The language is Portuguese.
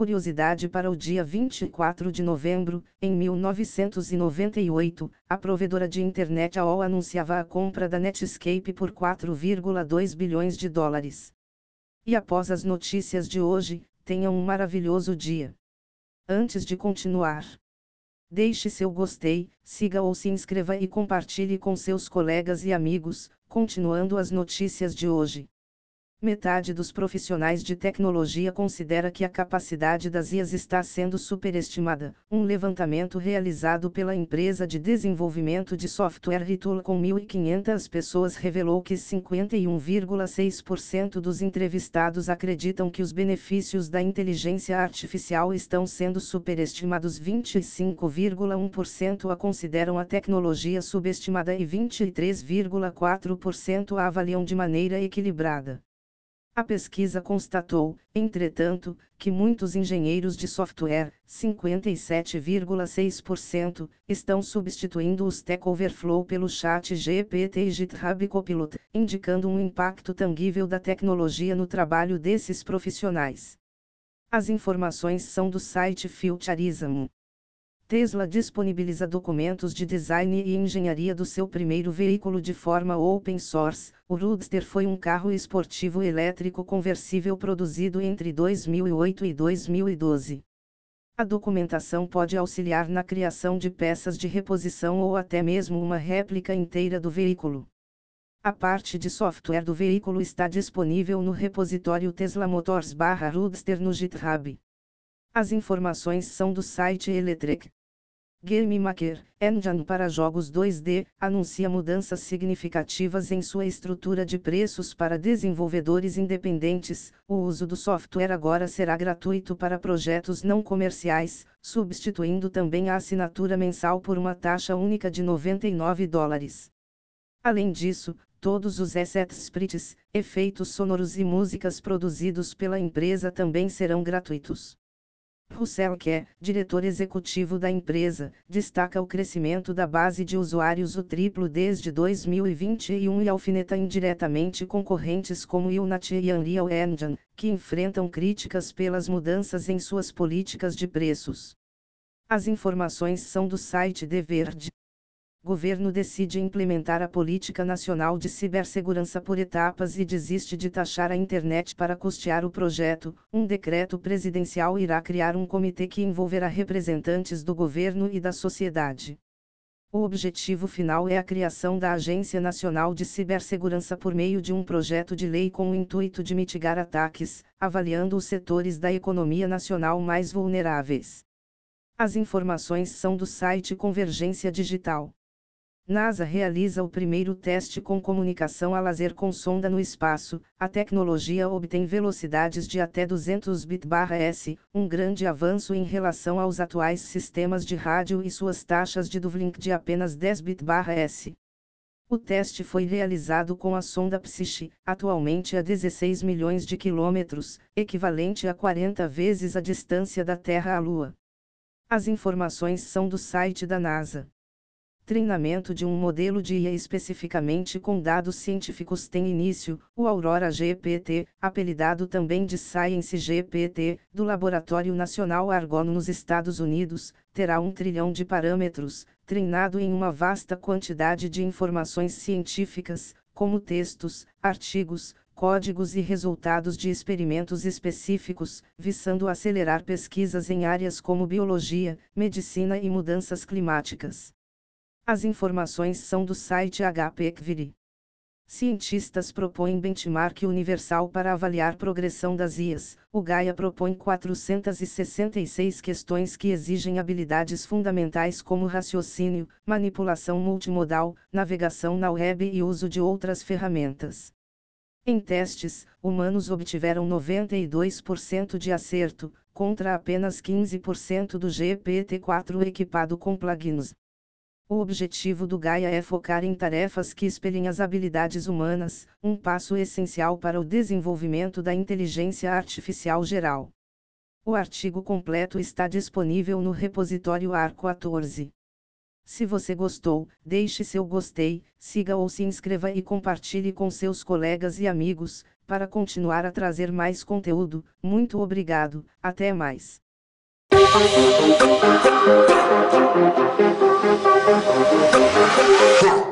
Curiosidade para o dia 24 de novembro, em 1998, a provedora de internet AOL anunciava a compra da Netscape por 4,2 bilhões de dólares. E após as notícias de hoje, tenham um maravilhoso dia. Antes de continuar, deixe seu gostei, siga ou se inscreva e compartilhe com seus colegas e amigos, continuando as notícias de hoje. Metade dos profissionais de tecnologia considera que a capacidade das IAs está sendo superestimada. Um levantamento realizado pela empresa de desenvolvimento de software Retool com 1.500 pessoas revelou que 51,6% dos entrevistados acreditam que os benefícios da inteligência artificial estão sendo superestimados. 25,1% a consideram a tecnologia subestimada e 23,4% a avaliam de maneira equilibrada. A pesquisa constatou, entretanto, que muitos engenheiros de software, 57,6%, estão substituindo o Stack Overflow pelo Chat GPT e GitHub Copilot, indicando um impacto tangível da tecnologia no trabalho desses profissionais. As informações são do site Futurism. Tesla disponibiliza documentos de design e engenharia do seu primeiro veículo de forma open source. O Roadster foi um carro esportivo elétrico conversível produzido entre 2008 e 2012. A documentação pode auxiliar na criação de peças de reposição ou até mesmo uma réplica inteira do veículo. A parte de software do veículo está disponível no repositório Tesla Motors/Roadster no GitHub. As informações são do site Electrek. Game Maker, engine para jogos 2D, anuncia mudanças significativas em sua estrutura de preços para desenvolvedores independentes. O uso do software agora será gratuito para projetos não comerciais, substituindo também a assinatura mensal por uma taxa única de 99 dólares. Além disso, todos os assets sprites, efeitos sonoros e músicas produzidos pela empresa também serão gratuitos. Russell Kerr, diretor executivo da empresa, destaca o crescimento da base de usuários o triplo desde 2021 e alfineta indiretamente concorrentes como Unity e Unreal Engine, que enfrentam críticas pelas mudanças em suas políticas de preços. As informações são do site The Verge governo decide implementar a Política Nacional de Cibersegurança por etapas e desiste de taxar a internet para custear o projeto. Um decreto presidencial irá criar um comitê que envolverá representantes do governo e da sociedade. O objetivo final é a criação da Agência Nacional de Cibersegurança por meio de um projeto de lei com o intuito de mitigar ataques, avaliando os setores da economia nacional mais vulneráveis. As informações são do site Convergência Digital. NASA realiza o primeiro teste com comunicação a laser com sonda no espaço. A tecnologia obtém velocidades de até 200 bit/s, um grande avanço em relação aos atuais sistemas de rádio e suas taxas de downlink de apenas 10 bit/s. O teste foi realizado com a sonda Psyche, atualmente a 16 milhões de quilômetros, equivalente a 40 vezes a distância da Terra à Lua. As informações são do site da NASA. Treinamento de um modelo de IA especificamente com dados científicos tem início, o Aurora GPT, apelidado também de Science GPT, do Laboratório Nacional Argonne nos Estados Unidos, terá um trilhão de parâmetros, treinado em uma vasta quantidade de informações científicas, como textos, artigos, códigos e resultados de experimentos específicos, visando acelerar pesquisas em áreas como biologia, medicina e mudanças climáticas. As informações são do site HPECVIRI. Cientistas propõem benchmark universal para avaliar progressão das IAs. O Gaia propõe 466 questões que exigem habilidades fundamentais como raciocínio, manipulação multimodal, navegação na web e uso de outras ferramentas. Em testes, humanos obtiveram 92% de acerto, contra apenas 15% do GPT-4 equipado com plugins. O objetivo do Gaia é focar em tarefas que espelhem as habilidades humanas, um passo essencial para o desenvolvimento da inteligência artificial geral. O artigo completo está disponível no repositório Arco 14. Se você gostou, deixe seu gostei, siga ou se inscreva e compartilhe com seus colegas e amigos, para continuar a trazer mais conteúdo. Muito obrigado, até mais. Yeah.